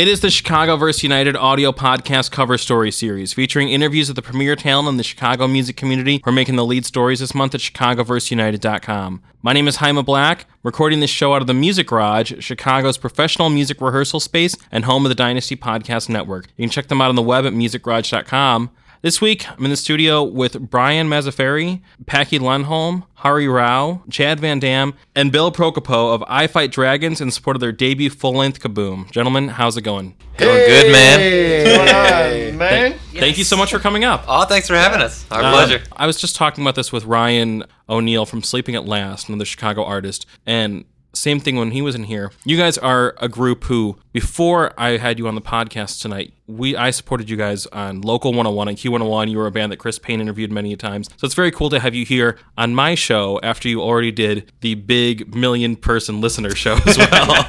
It is the ChicagoVerseUniteD audio podcast cover story series featuring interviews with the premier talent in the Chicago music community who are making the lead stories this month at chicagoverseunited.com. My name is Jaime Black, recording this show out of the Music Garage, Chicago's professional music rehearsal space and home of the Dynasty Podcast Network. You can check them out on the web at musicgarage.com. This week, I'm in the studio with Brian Mazzaferri, Packy Lundholm, Hari Rao, Chad Van Dahm, and Bill Prokopow of I Fight Dragons in support of their debut full-length Kaboom. Gentlemen, how's it going? Going good, man. What's going on, man? Thank you so much for coming up. Oh, thanks for having us. Our Um, pleasure. I was just talking about this with Ryan O'Neill from Sleeping at Last, another Chicago artist, and same thing when he was in here. You guys are a group who, before I had you on the podcast tonight, we I supported you guys on Local 101 and Q101. You were a band that Chris Payne interviewed many times, so it's very cool to have you here on my show after you already did the big million person listener show as well.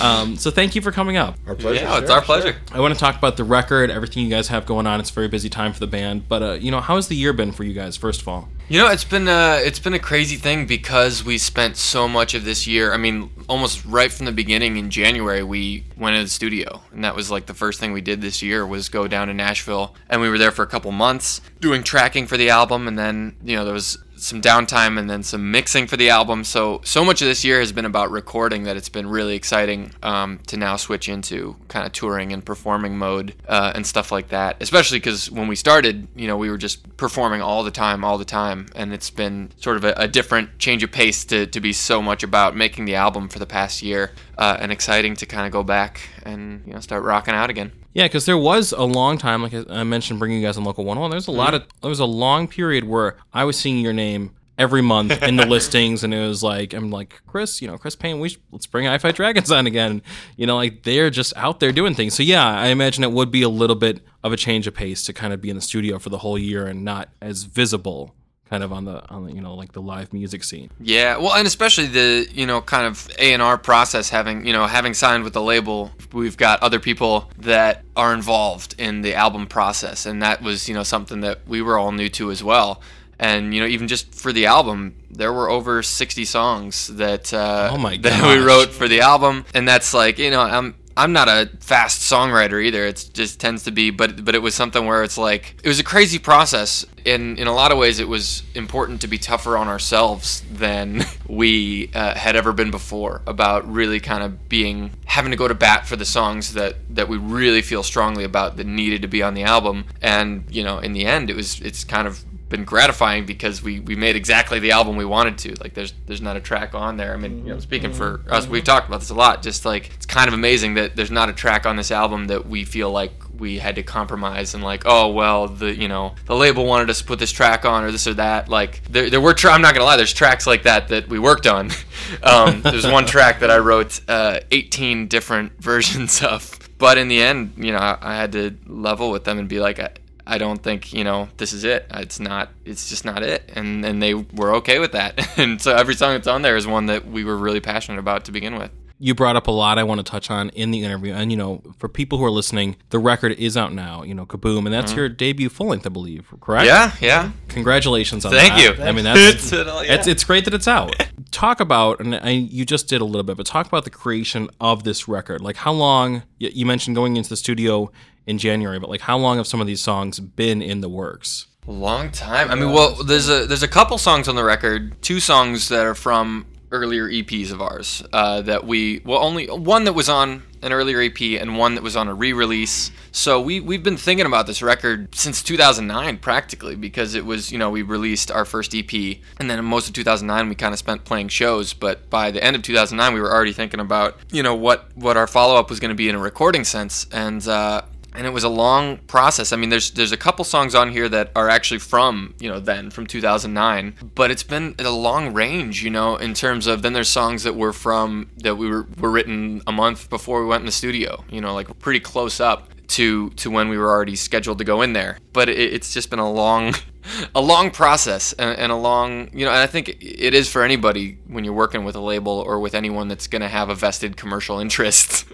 um, so thank you for coming up. Our pleasure. Yeah, it's our pleasure. I want to talk about the record, everything you guys have going on. It's a very busy time for the band, but uh, you know, how has the year been for you guys? First of all, You know, it's been uh, it's been a crazy thing because we spent so much of this year. I mean, almost right from the beginning in January, we went to the studio, and that was like the first thing we did this year was go down to Nashville, and we were there for a couple months doing tracking for the album, and then you know there was some downtime and then some mixing for the album. So so much of this year has been about recording that it's been really exciting um, to now switch into kind of touring and performing mode uh, and stuff like that. Especially because when we started, you know, we were just performing all the time, all the time, and it's been sort of a, a different change of pace to to be so much about making the album for the past year uh, and exciting to kind of go back and you know start rocking out again. Yeah, because there was a long time, like I mentioned, bringing you guys on local 101. There's a lot mm-hmm. of there was a long period where I was seeing your name every month in the listings, and it was like I'm like Chris, you know, Chris Payne. We should, let's bring I Fight Dragons on again. You know, like they're just out there doing things. So yeah, I imagine it would be a little bit of a change of pace to kind of be in the studio for the whole year and not as visible, kind of on the on the you know like the live music scene. Yeah, well, and especially the you know kind of A and R process, having you know having signed with the label, we've got other people that are involved in the album process, and that was you know something that we were all new to as well. And you know, even just for the album, there were over 60 songs that uh, Oh my that we wrote for the album, and that's like you know I'm. I'm not a fast songwriter either. It just tends to be, but but it was something where it's like it was a crazy process. In in a lot of ways, it was important to be tougher on ourselves than we uh, had ever been before. About really kind of being having to go to bat for the songs that that we really feel strongly about that needed to be on the album. And you know, in the end, it was it's kind of been gratifying because we, we made exactly the album we wanted to. Like there's there's not a track on there. I mean, you know, speaking for us, we've talked about this a lot. Just like it's kind of amazing that there's not a track on this album that we feel like we had to compromise and like, oh well, the you know the label wanted us to put this track on or this or that. Like there, there were tra- I'm not gonna lie, there's tracks like that that we worked on. um, there's one track that I wrote uh, 18 different versions of, but in the end, you know, I, I had to level with them and be like. I, don't think you know this is it. It's not. It's just not it. And and they were okay with that. And so every song that's on there is one that we were really passionate about to begin with. you brought up a lot I want to touch on in the interview. And, you know, for people who are listening, the record is out now, you know, Kaboom. And that's mm-hmm. your debut full length, I believe, correct? Yeah, yeah. Congratulations on Thank that. Thank you. I mean, that's, It's, it's, yeah. it's, great that it's out. Talk about, and I, you just did a little bit, but talk about the creation of this record. Like, how long, you mentioned going into the studio in January, but like, how long have some of these songs been in the works? A long time. I mean, well, there's a there's a couple songs on the record. Two songs that are from earlier EPs of ours uh, that we well only one that was on an earlier EP and one that was on a re-release. So we we've been thinking about this record since 2009 practically because it was you know we released our first EP and then most of 2009 we kind of spent playing shows. But by the end of 2009 we were already thinking about you know what what our follow up was going to be in a recording sense and. Uh, and it was a long process. I mean, there's there's a couple songs on here that are actually from you know then from 2009, but it's been a long range, you know, in terms of then there's songs that were from that we were were written a month before we went in the studio, you know, like pretty close up to to when we were already scheduled to go in there. But it, it's just been a long a long process and, and a long you know and i think it is for anybody when you're working with a label or with anyone that's going to have a vested commercial interest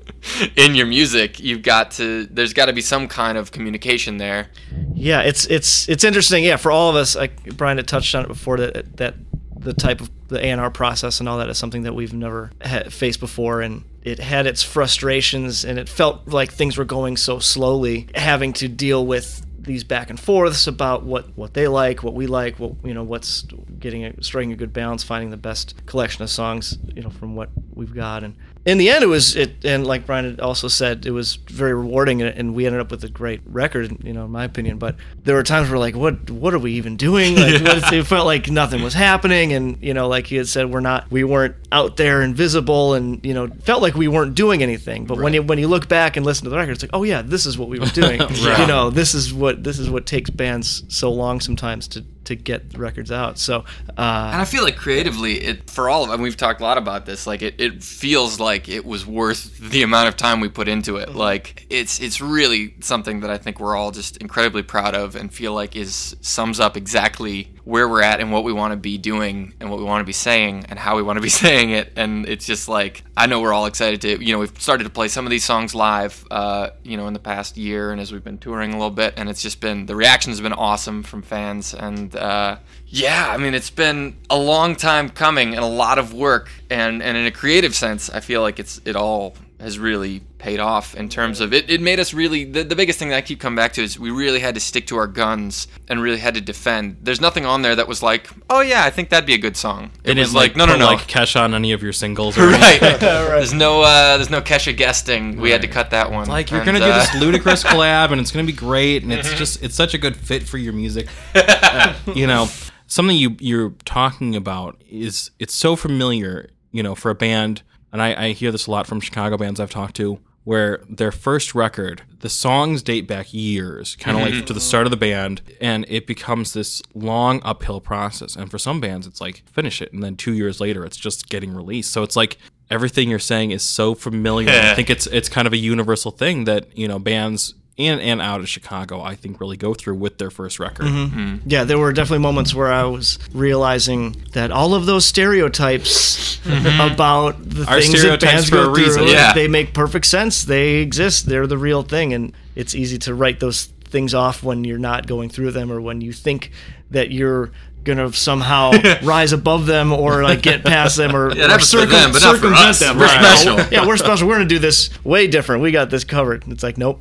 in your music you've got to there's got to be some kind of communication there Yeah, it's it's it's interesting. Yeah, for all of us, like Brian had touched on it before that that the type of the A&R process and all that is something that we've never faced before and it had its frustrations and it felt like things were going so slowly having to deal with these back and forths about what what they like what we like what you know what's getting a, striking a good balance finding the best collection of songs you know from what we've got. And in the end it was it and like brian had also said it was very rewarding and, and we ended up with a great record you know in my opinion but there were times where like what what are we even doing? Like what, it felt like nothing was happening and you know like he had said we're not we weren't out there invisible, and you know felt like we weren't doing anything but when you when you look back and listen to the record it's like oh yeah this is what we were doing. You know this is what this is what takes bands so long sometimes to to get records out so uh And I feel like creatively, it for all of them, we've talked a lot about this. Like it, it feels like it was worth the amount of time we put into it. Like it's it's really something that I think we're all just incredibly proud of and feel like is sums up exactly where we're at and what we want to be doing and what we want to be saying and how we want to be saying it. And it's just like I know we're all excited to you know we've started to play some of these songs live, uh, you know, in the past year and as we've been touring a little bit, and it's just been the reaction has been awesome from fans and. Uh, yeah, I mean, it's been a long time coming and a lot of work, and, and in a creative sense, I feel like it's it all has really paid off in terms of it. It made us really the, the biggest thing that I keep coming back to is we really had to stick to our guns and really had to defend. There's nothing on there that was like, oh yeah, I think that'd be a good song. It They was didn't, like, no, no, put, no, Like Kesha on any of your singles, or right. There's no uh, there's no Kesha guesting. We had to cut that one. Like you're And, gonna do uh, this ludicrous collab, and it's gonna be great, and it's just it's such a good fit for your music. Uh, you know, something you you're talking about is it's so familiar. You know, for a band, and I, I hear this a lot from Chicago bands I've talked to, where their first record, the songs date back years, kind of like mm-hmm. to the start of the band, and it becomes this long uphill process. And for some bands, it's like finish it, and then two years later, it's just getting released. So it's like everything you're saying is so familiar. I think it's it's kind of a universal thing that you know bands in and out of Chicago, I think, really go through with their first record. Mm-hmm. Mm-hmm. Mm-hmm. yeah, there were definitely moments where I was realizing that all of those stereotypes about the Are things that stereotypes bands for go a reason. through, Yeah. they make perfect sense. They exist. They're the real thing, and it's easy to write those things off when you're not going through them or when you think that you're gonna somehow rise above them or like get past them or, Yeah, or that was for them, but circumvent us. them. We're Right. special. Yeah, we're special. We're gonna do this way different. We got this covered. It's like nope.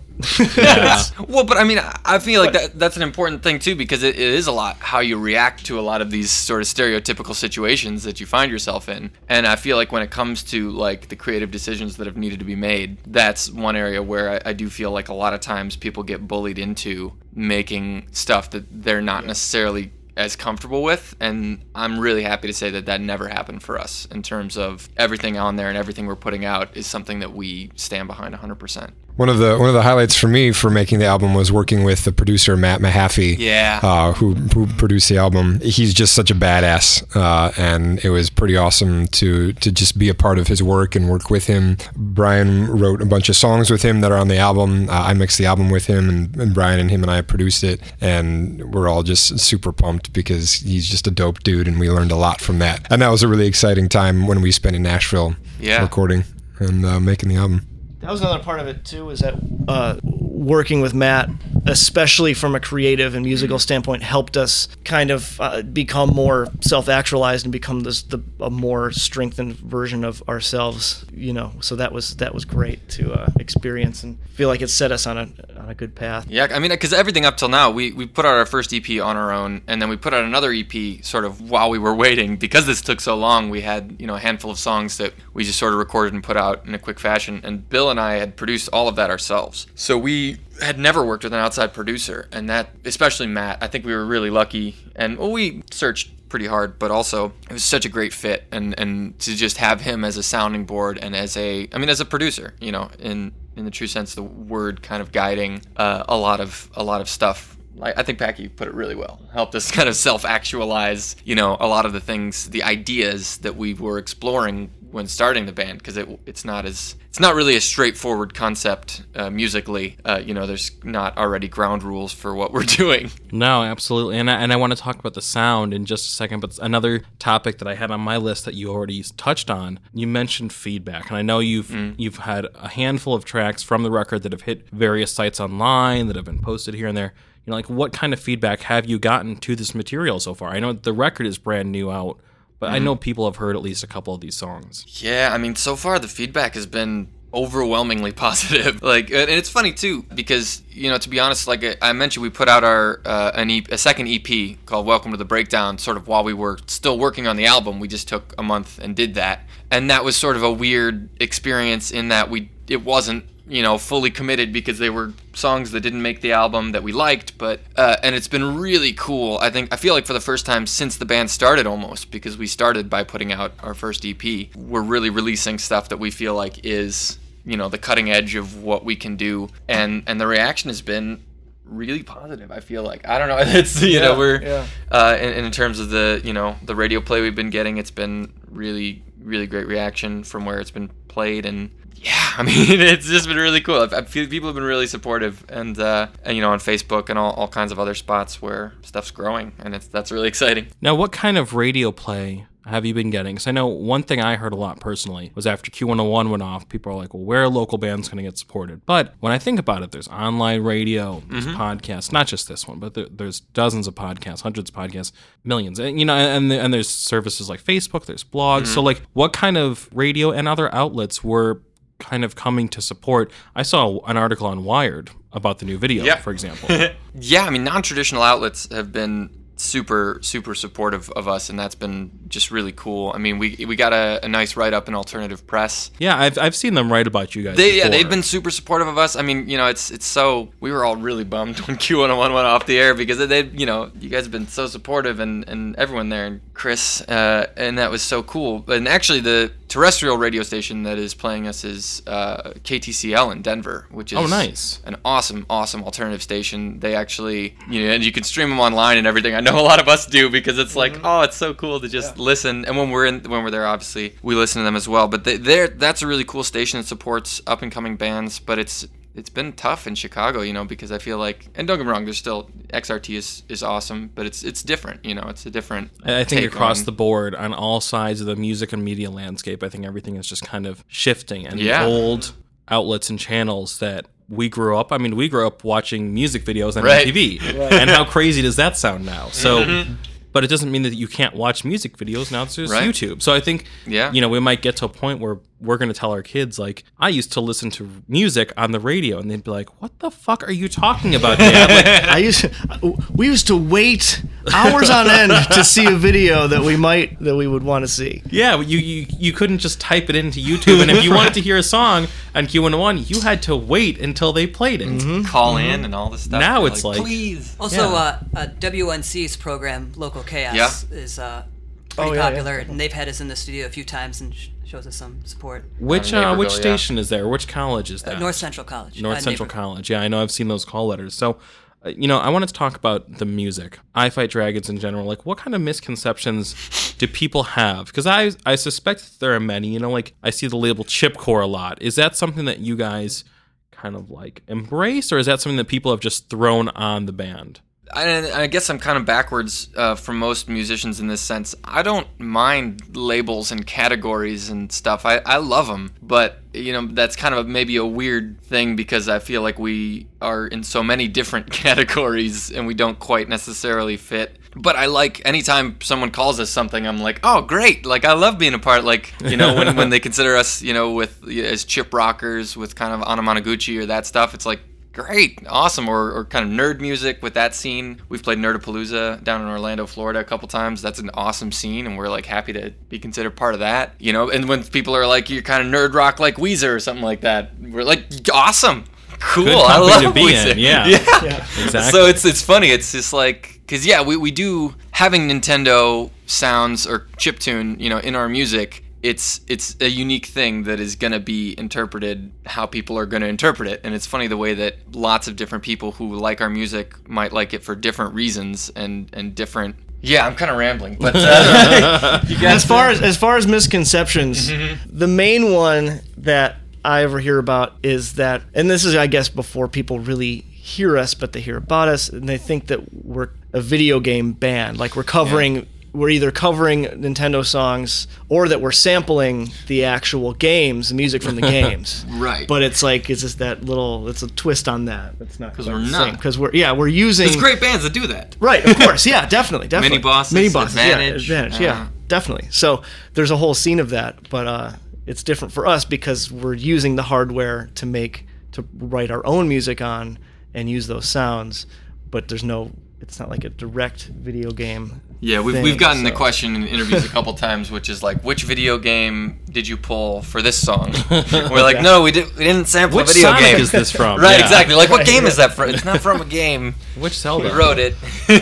Yeah. Well, but I mean, I- I feel like that that's an important thing too because it, it is a lot how you react to a lot of these sort of stereotypical situations that you find yourself in. And I feel like when it comes to like the creative decisions that have needed to be made, that's one area where I, I do feel like a lot of times people get bullied into making stuff that they're not necessarily as comfortable with and i'm really happy to say that that never happened for us in terms of everything on there and everything we're putting out is something that we stand behind 100% One of the one of the highlights for me for making the album was working with the producer Matt Mahaffey, Yeah. uh, who who produced the album. He's just such a badass, uh, and it was pretty awesome to to just be a part of his work and work with him. Brian wrote a bunch of songs with him that are on the album. Uh, I mixed the album with him, and, and Brian and him and I produced it, and we're all just super pumped because he's just a dope dude, and we learned a lot from that. And that was a really exciting time when we spent in Nashville, Yeah. recording and uh, making the album. That was another part of it too. Is that uh, working with Matt, especially from a creative and musical standpoint, helped us kind of uh, become more self-actualized and become this the a more strengthened version of ourselves. You know, so that was that was great to uh, experience and feel like it set us on a on a good path. Yeah, I mean, because everything up till now, we, we put out our first EP on our own, and then we put out another EP sort of while we were waiting. Because this took so long, we had you know a handful of songs that we just sort of recorded and put out in a quick fashion. And Bill and I had produced all of that ourselves, so we had never worked with an outside producer, and that especially Matt. I think we were really lucky, and well, we searched pretty hard, but also it was such a great fit, and and to just have him as a sounding board and as a, I mean, as a producer, you know, in in the true sense of the word, kind of guiding uh, a lot of a lot of stuff. Like I think Packy put it really well. Helped us kind of self-actualize, you know, a lot of the things, the ideas that we were exploring when starting the band, because it, it's not as it's not really a straightforward concept uh, musically. Uh, you know, there's not already ground rules for what we're doing. No, absolutely. And I, and I want to talk about the sound in just a second, but another topic that I had on my list that you already touched on, you mentioned feedback. And I know you've you've had a handful of tracks from the record that have hit various sites online that have been posted here and there. You know, like what kind of feedback have you gotten to this material so far? I know the record is brand new out, but I know people have heard at least a couple of these songs. Yeah, I mean, so far the feedback has been overwhelmingly positive. Like, and it's funny too because you know, to be honest, like I mentioned, we put out our uh, an e- a second EP called "Welcome to the Breakdown" sort of while we were still working on the album. We just took a month and did that, and that was sort of a weird experience in that we it wasn't you know fully committed because they were songs that didn't make the album that we liked but uh, and it's been really cool. I think i feel like for the first time since the band started almost because we started by putting out our first ep we're really releasing stuff that we feel like is you know the cutting edge of what we can do. And and the reaction has been really positive i feel like. I don't know it's you know we're yeah. uh in, in terms of the you know the radio play we've been getting it's been really really great reaction from where it's been played. And yeah i mean it's just been really cool i feel people have been really supportive and uh and, you know on facebook and all, all kinds of other spots where stuff's growing and it's that's really exciting Now, what kind of radio play have you been getting? Because I know one thing I heard a lot personally was after Q101 went off, people are like, well, where are local bands going to get supported? But when I think about it, there's online radio, there's podcasts, not just this one, but there, there's dozens of podcasts, hundreds of podcasts, millions. And, you know, and, and there's services like Facebook, there's blogs. So, like, what kind of radio and other outlets were kind of coming to support? I saw an article on Wired about the new video, Yeah. for example. yeah i mean non-traditional outlets have been super super supportive of us and that's been just really cool i mean we we got a, a nice write-up in alternative press yeah, I've, I've seen them write about you guys. They, yeah, they've been super supportive of us. I mean, you know, it's it's so we were all really bummed when Q101 went off the air because they, you know, you guys have been so supportive and and everyone there and Chris, uh, and that was so cool. And actually, the terrestrial radio station that is playing us is uh, KTCL in Denver, which is Oh, nice. an awesome, awesome alternative station. They actually, you know, and you can stream them online and everything. I know a lot of us do because it's like, oh, it's so cool to just listen. And when we're in, when we're there, obviously we listen to them as well. But they, they're that's a really cool station that supports up and coming bands. But it's it's been tough in Chicago, you know, because I feel like, and don't get me wrong, there's still XRT is, is awesome, but it's it's different, you know, it's a different. I I think take across on- the board on all sides of the music and media landscape, I think everything is just kind of shifting. And Yeah. old outlets and channels that we grew up, I mean, we grew up watching music videos on Right. MTV. And how crazy does that sound now? So, mm-hmm. But it doesn't mean that you can't watch music videos now. There's Right. YouTube. So I think, Yeah. you know, we might get to a point where we're going to tell our kids, like, I used to listen to music on the radio, and they'd be like, what the fuck are you talking about, Dad? Like, I used we used to wait hours on end to see a video that we might that we would want to see. Yeah, you, you you couldn't just type it into YouTube, and if you wanted to hear a song on Q101, you had to wait until they played it. call in and all this stuff. Now They're it's like- please. Also, Yeah. uh, uh, WNC's program, Local Chaos, Yeah. is uh, pretty Oh, yeah, yeah. popular, and they've had us in the studio a few times and sh- shows us some support. Which Uh, which Naperville, yeah. station is there? Which college is Uh, that? North Central College. North uh, Central College. Yeah, I know. I've seen those call letters. So, Uh, you know, I wanted to talk about the music. I Fight Dragons in general. Like, what kind of misconceptions do people have? Because I I suspect there are many. You know, like I see the label chipcore a lot. Is that something that you guys kind of like embrace, or is that something that people have just thrown on the band? I, I guess I'm kind of backwards uh, from most musicians in this sense. I don't mind labels and categories and stuff. I, I love them, but you know that's kind of maybe a weird thing because I feel like we are in so many different categories and we don't quite necessarily fit. But I like anytime someone calls us something, I'm like, oh great! Like I love being a part. Like you know when, when they consider us, you know, with as chip rockers with kind of Anamanaguchi or that stuff, it's like great, awesome, or, or kind of nerd music with that scene. We've played Nerdapalooza down in Orlando, Florida, a couple times. That's an awesome scene, and we're like happy to be considered part of that. You know, and when people are like, "You're kind of nerd rock like Weezer" or something like that, we're like, awesome, cool. Good I love to be Weezer. in, yeah. yeah. Exactly. So it's it's funny. It's just like because yeah, we, we do having Nintendo sounds or chiptune, you know, in our music. It's it's a unique thing that is gonna be interpreted how people are gonna interpret it, and it's funny the way that lots of different people who like our music might like it for different reasons and and different. Yeah, I'm kind of rambling, but uh. As far as as far as misconceptions, Mm-hmm. the main one that I ever hear about is that, and this is I guess before people really hear us, but they hear about us and they think that we're a video game band, like we're covering. We're either covering Nintendo songs or that we're sampling the actual games, the music from the games. Right. But it's like it's just that little. It's a twist on that. It's not because we're not. Because we're yeah we're using There's great bands that do that. Right, of course, yeah, definitely, definitely. Minibosses, mini bosses, Advantage, yeah, advantage, yeah. uh, definitely. So there's a whole scene of that, but uh, it's different for us because we're using the hardware to make to write our own music on and use those sounds. But there's no, it's not like a direct video game. Yeah, we've, thing, we've gotten the question in interviews a couple times, which is like, which video game did you pull for this song? We're like, no, we, did, we didn't sample Which a video Sonic game. is this from? right, Yeah. exactly. Like, what game is that from? It's not from a game. Which Zelda? We wrote it.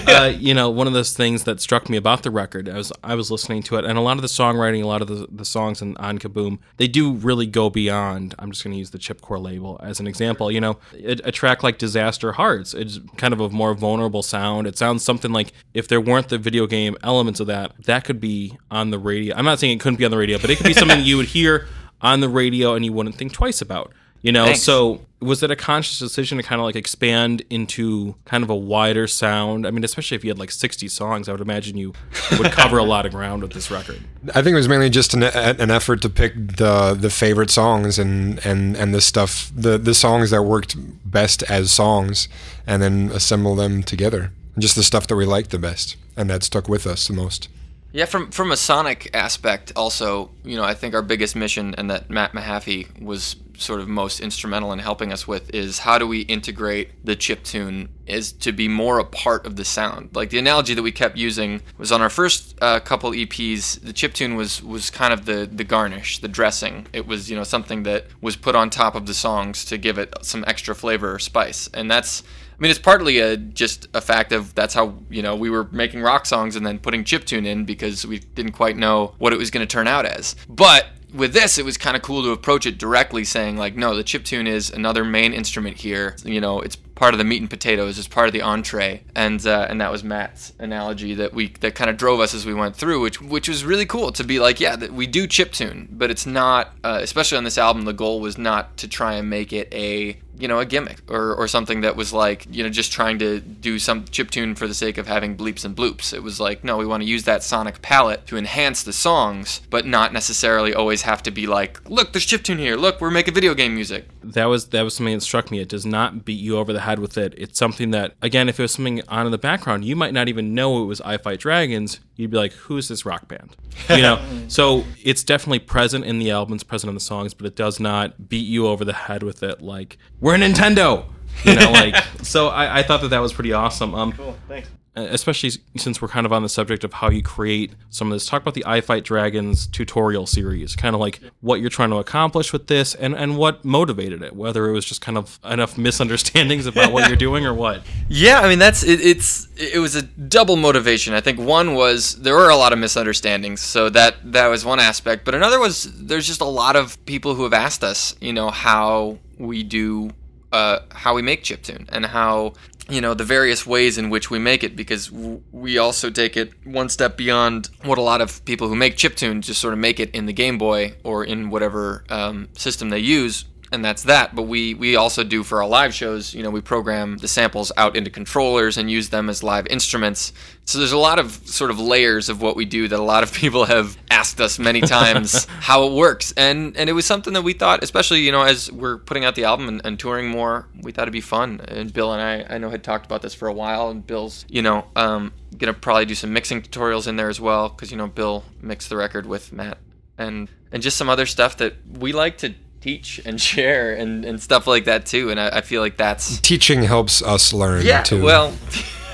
uh, you know, one of those things that struck me about the record, I was I was listening to it, and a lot of the songwriting, a lot of the, the songs in, on Kaboom, they do really go beyond. I'm just going to use the Chipcore label as an example. You know, a, a track like Disaster Hearts, it's kind of a more vulnerable sound. It sounds something like if there weren't the video game elements of that, that could be on the radio. I'm not saying it couldn't be on the radio, but it could be something you would hear on the radio and you wouldn't think twice about. You know, Thanks. so was it a conscious decision to kind of like expand into kind of a wider sound? I mean, especially if you had like 60 songs, I would imagine you would cover a lot of ground with this record. I think it was mainly just an, an effort to pick the the favorite songs and and and the stuff the the songs that worked best as songs, and then assemble them together. Just the stuff that we liked the best, and that stuck with us the most. Yeah, from from a sonic aspect, also, you know, I think our biggest mission, and that Matt Mahaffey was sort of most instrumental in helping us with, is how do we integrate the chip tune is to be more a part of the sound. Like the analogy that we kept using was on our first uh, couple EPs, the chip tune was was kind of the the garnish, the dressing. It was you know something that was put on top of the songs to give it some extra flavor or spice, and that's. I mean, it's partly a just a fact of that's how you know we were making rock songs and then putting chiptune in because we didn't quite know what it was going to turn out as. But with this, it was kind of cool to approach it directly, saying like, no, the chiptune is another main instrument here. You know, it's part of the meat and potatoes, it's part of the entree, and uh, and that was Matt's analogy that we that kind of drove us as we went through, which which was really cool to be like, yeah, we do chiptune, but it's not, uh, especially on this album, the goal was not to try and make it a you know a gimmick or, or something that was like you know just trying to do some chiptune for the sake of having bleeps and bloops. It was like no we want to use that sonic palette to enhance the songs but not necessarily always have to be like look there's chiptune here. Look we're making video game music. That was that was something that struck me. It does not beat you over the head with it. It's something that again, if it was something on in the background, you might not even know it was I Fight Dragons. You'd be like, "Who's this rock band?" You know. so it's definitely present in the albums, present in the songs, but it does not beat you over the head with it. Like we're Nintendo. You know, like so. I, I thought that that was pretty awesome. Um, Cool, thanks. Especially since we're kind of on the subject of how you create some of this. Talk about the I Fight Dragons tutorial series, kind of like what you're trying to accomplish with this, and and what motivated it. Whether it was just kind of enough misunderstandings about what you're doing, or what. Yeah, I mean that's it, it's it was a double motivation. I think one was there were a lot of misunderstandings, so that that was one aspect. But another was there's just a lot of people who have asked us, you know, how we do uh, how we make chiptune and how you know the various ways in which we make it because we also take it one step beyond what a lot of people who make chiptune just sort of make it in the Game Boy or in whatever um, system they use and that's that. But we we also do for our live shows. You know, we program the samples out into controllers and use them as live instruments. So there's a lot of sort of layers of what we do that a lot of people have asked us many times how it works. And and it was something that we thought, especially you know, as we're putting out the album and, and touring more, we thought it'd be fun. And Bill and I, I know, had talked about this for a while. And Bill's, you know, um, gonna probably do some mixing tutorials in there as well, because you know, Bill mixed the record with Matt and and just some other stuff that we like to teach and share and, and stuff like that too and I, I feel like that's Teaching helps us learn yeah too. well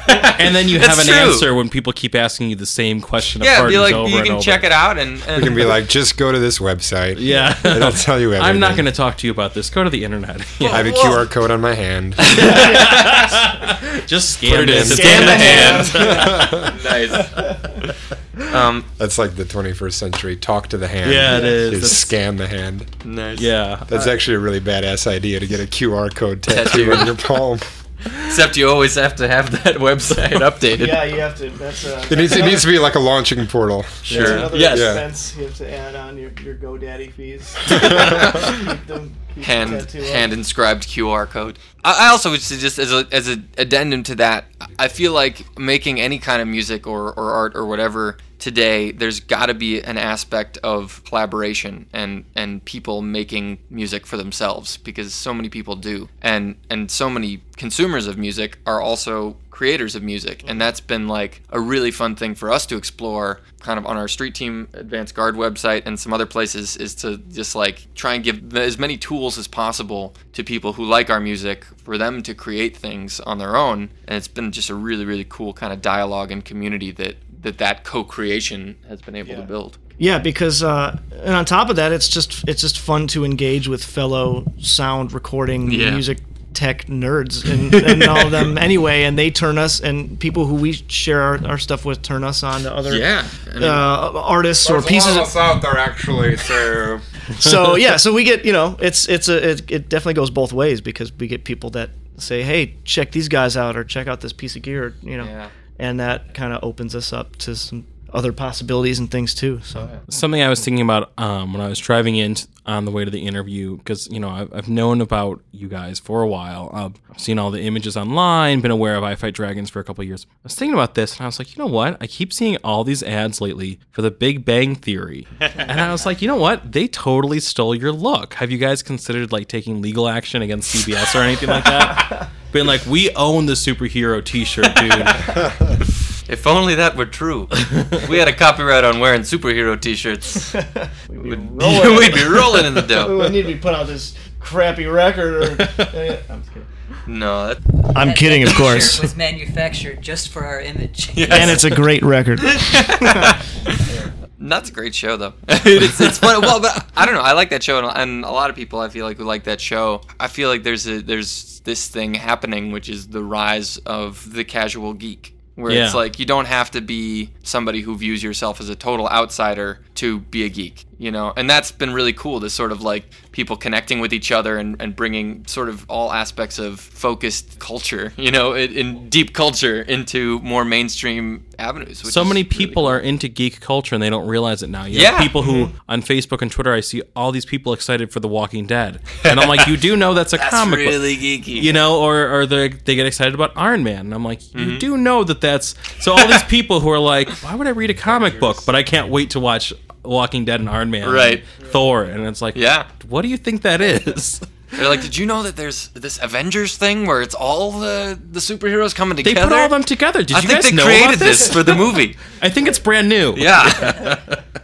And then you It's have an true. answer when people keep asking you the same question. Of yeah be partners like over you can check it out and, and we can be like, just go to this website. Yeah, It'll tell you everything. I'm not going to talk to you about this. Go to the internet. I have a Whoa. QR code on my hand. just scan Put it this. in. It's Scan the hand. nice um That's like the 21st century. Talk to the hand. Yeah, it is. Just scan the hand. nice Yeah, That's actually a really badass idea to get a QR code tattoo Tattoo. on your palm. Except you always have to have that website updated Yeah, you have to. That's uh, It needs, it needs to be like a launching portal. Sure another yes Yeah. expense you have to add on your, your GoDaddy fees. keep them, keep hand hand inscribed QR code. I, I also would say just as a as an addendum to that, I feel like making any kind of music or, or art or whatever today there's got to be an aspect of collaboration and and people making music for themselves because so many people do. And and so many consumers of music are also creators of music. And mm-hmm. that's been like a really fun thing for us to explore kind of on our street team advanced guard website and some other places is to just like try and give as many tools as possible to people who like our music for them to create things on their own. And it's been just a really really cool kind of dialogue and community that that that co-creation has been able to build Yeah, because uh, and on top of that, it's just it's just fun to engage with fellow sound recording Yeah. music tech nerds and, and all of them anyway, and they turn us and people who we share our, our stuff with turn us on to other yeah I mean, uh, artists or pieces. Of, out there actually. So so yeah, so we get you know it's it's a it, it definitely goes both ways because we get people that say hey check these guys out or check out this piece of gear you know Yeah. And that kind of opens us up to some other possibilities and things too so Something I was thinking about um, when I was driving in on the way to the interview, because you know I've, I've known about you guys for a while. I've seen all the images online, been aware of I Fight Dragons for a couple of years. I was thinking about this, and I was like, you know what? I keep seeing all these ads lately for The Big Bang Theory, and I was like, you know what? They totally stole your look. Have you guys considered like taking legal action against CBS or anything like that? Being like, we own the superhero T-shirt, dude. if only that were true if we had a copyright on wearing superhero t-shirts we'd, we'd be rolling in the dough. we would need to be put out this crappy record. Or, I'm, just kidding. no that, I'm kidding, of Shirt course. was manufactured just for our image. And it's a great record. That's a great show, though. it's, it's fun. Well, but I don't know. I like that show, and, and a lot of people I feel like who like that show. I feel like there's a there's this thing happening, which is the rise of the casual geek, where it's like you don't have to be somebody who views yourself as a total outsider to be a geek, you know. And that's been really cool. to sort of like people connecting with each other and, and bringing sort of all aspects of focused culture, you know, in, in deep culture into more mainstream avenues. which so is many really people cool. are into geek culture and they don't realize it now. You Yeah. have people who on Facebook and Twitter I see all these people excited for The Walking Dead. And I'm like, you do know that's a That's comic book. really geeky. You know, or, or they they get excited about Iron Man. And I'm like, you Mm-hmm. do know that that's so all these people who are like, why would I read a comic book? But I can't wait to watch Walking Dead and Iron Man. and Right. Thor. And it's like, Yeah. what do you think that is? They're like, did you know that there's this Avengers thing where it's all the the superheroes coming together? They put all of them together. Did I you think guys they know created about this? for the movie. I think it's brand new. yeah.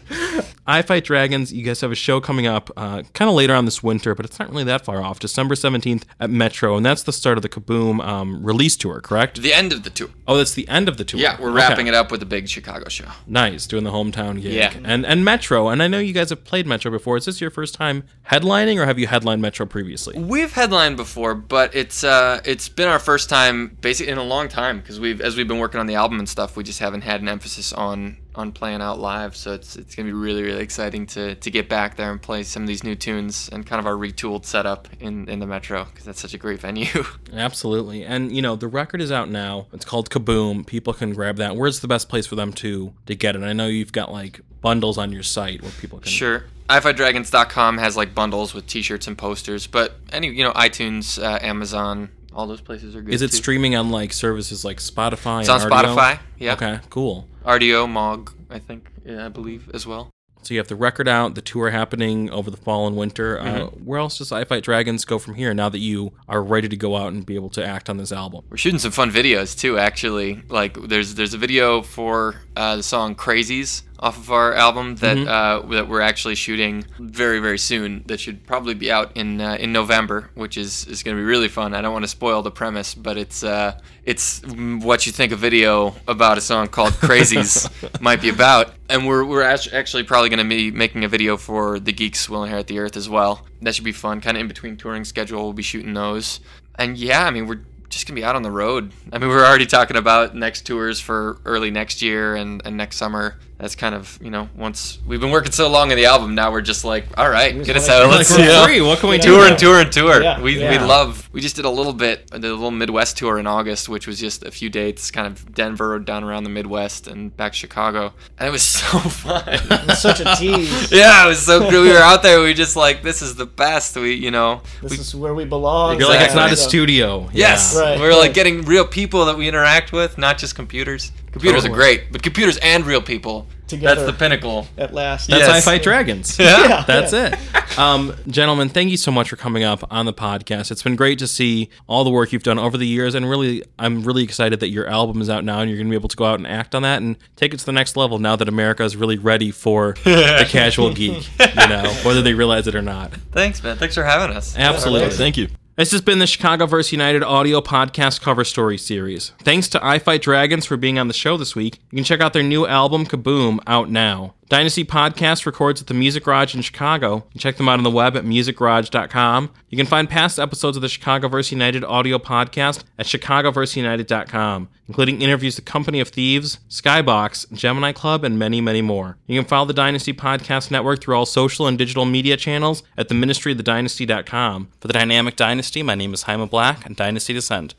I Fight Dragons, you guys have a show coming up uh, kind of later on this winter, but it's not really that far off. December 17th at Metro, and that's the start of the Kaboom um, release tour, correct? the end of the tour. Oh, that's the end of the tour. Yeah, we're wrapping it up with a big Chicago show. Nice, doing the hometown gig. Yeah. And, and Metro, and I know you guys have played Metro before. Is this your first time headlining, or have you headlined Metro previously? We've headlined before, but it's uh, it's been our first time basically in a long time because we've as we've been working on the album and stuff, we just haven't had an emphasis on on playing out live. So it's it's gonna be really really exciting to to get back there and play some of these new tunes and kind of our retooled setup in in the Metro because that's such a great venue. Absolutely. And, you know, the record is out now. It's called Kaboom. People can grab that. Where's the best place for them to, to get it? I know you've got, like, bundles on your site where people can. Sure. iFightDragons.com has like bundles with T-shirts and posters, but any you know iTunes, uh, Amazon, all those places are good. Is it too. streaming on like services like Spotify? It's on Rdio? Spotify. Yeah. Okay, cool. Rdio, Mog, I think, yeah, I believe as well. So you have the record out, the tour happening over the fall and winter. Uh, Mm-hmm. where else does I Fight Dragons go from here now that you are ready to go out and be able to act on this album? We're shooting some fun videos too. Actually, like there's there's a video for uh, the song "Crazies" off of our album that uh, that we're actually shooting very very soon. That should probably be out in uh, in November, which is is going to be really fun. I don't want to spoil the premise, but it's uh, it's what you think a video about a song called "Crazies" might be about. And we're we're actually probably going to be making a video for the Geeks Will Inherit the Earth as well. That should be fun. Kind of in between touring schedule, we'll be shooting those. And yeah, I mean we're just gonna be out on the road. I mean, we're already talking about next tours for early next year and, and next summer. That's kind of you know once we've been working so long on the album, now we're just like, all right, get us out. Like, Let's we're you know, free. What can we do? tour now? and tour and tour. Yeah, we we love. We just did a little bit, did a little Midwest tour in August, which was just a few dates, kind of Denver down around the Midwest and back to Chicago, and it was so fun. Such a tease. yeah, it was so good. We were out there. We just like this is the best. We you know This we, is where we belong. You're like, it's not a studio. Yes, Yeah. Right, we're like getting real people that we interact with, not just computers. Computers are great, but computers and real people. Together. That's the pinnacle. At last. That's Yes. I Fight Dragons. Yeah. That's it. Um, gentlemen, thank you so much for coming up on the podcast. It's been great to see all the work you've done over the years, and really, I'm really excited that your album is out now, and you're going to be able to go out and act on that and take it to the next level. Now that America is really ready for the casual geek, you know, whether they realize it or not. Thanks, man. Thanks for having us. Absolutely. Thank you. This has been the ChicagoVerseUniteD audio podcast cover story series. Thanks to I Fight Dragons for being on the show this week. You can check out their new album, Kaboom, out now. Dynasty Podcast records at the Music Garage in Chicago. Check them out on the web at musicgarage.com. You can find past episodes of the ChicagoVerseUniteD audio podcast at chicagoverseunited.com, including interviews with Company of Thieves, Skybox, Gemini Club, and many, many more. You can follow the Dynasty Podcast Network through all social and digital media channels at theministryofthedynasty.com. For the Dynamic Dynasty, my name is Jaime Black, and Dynasty Descent.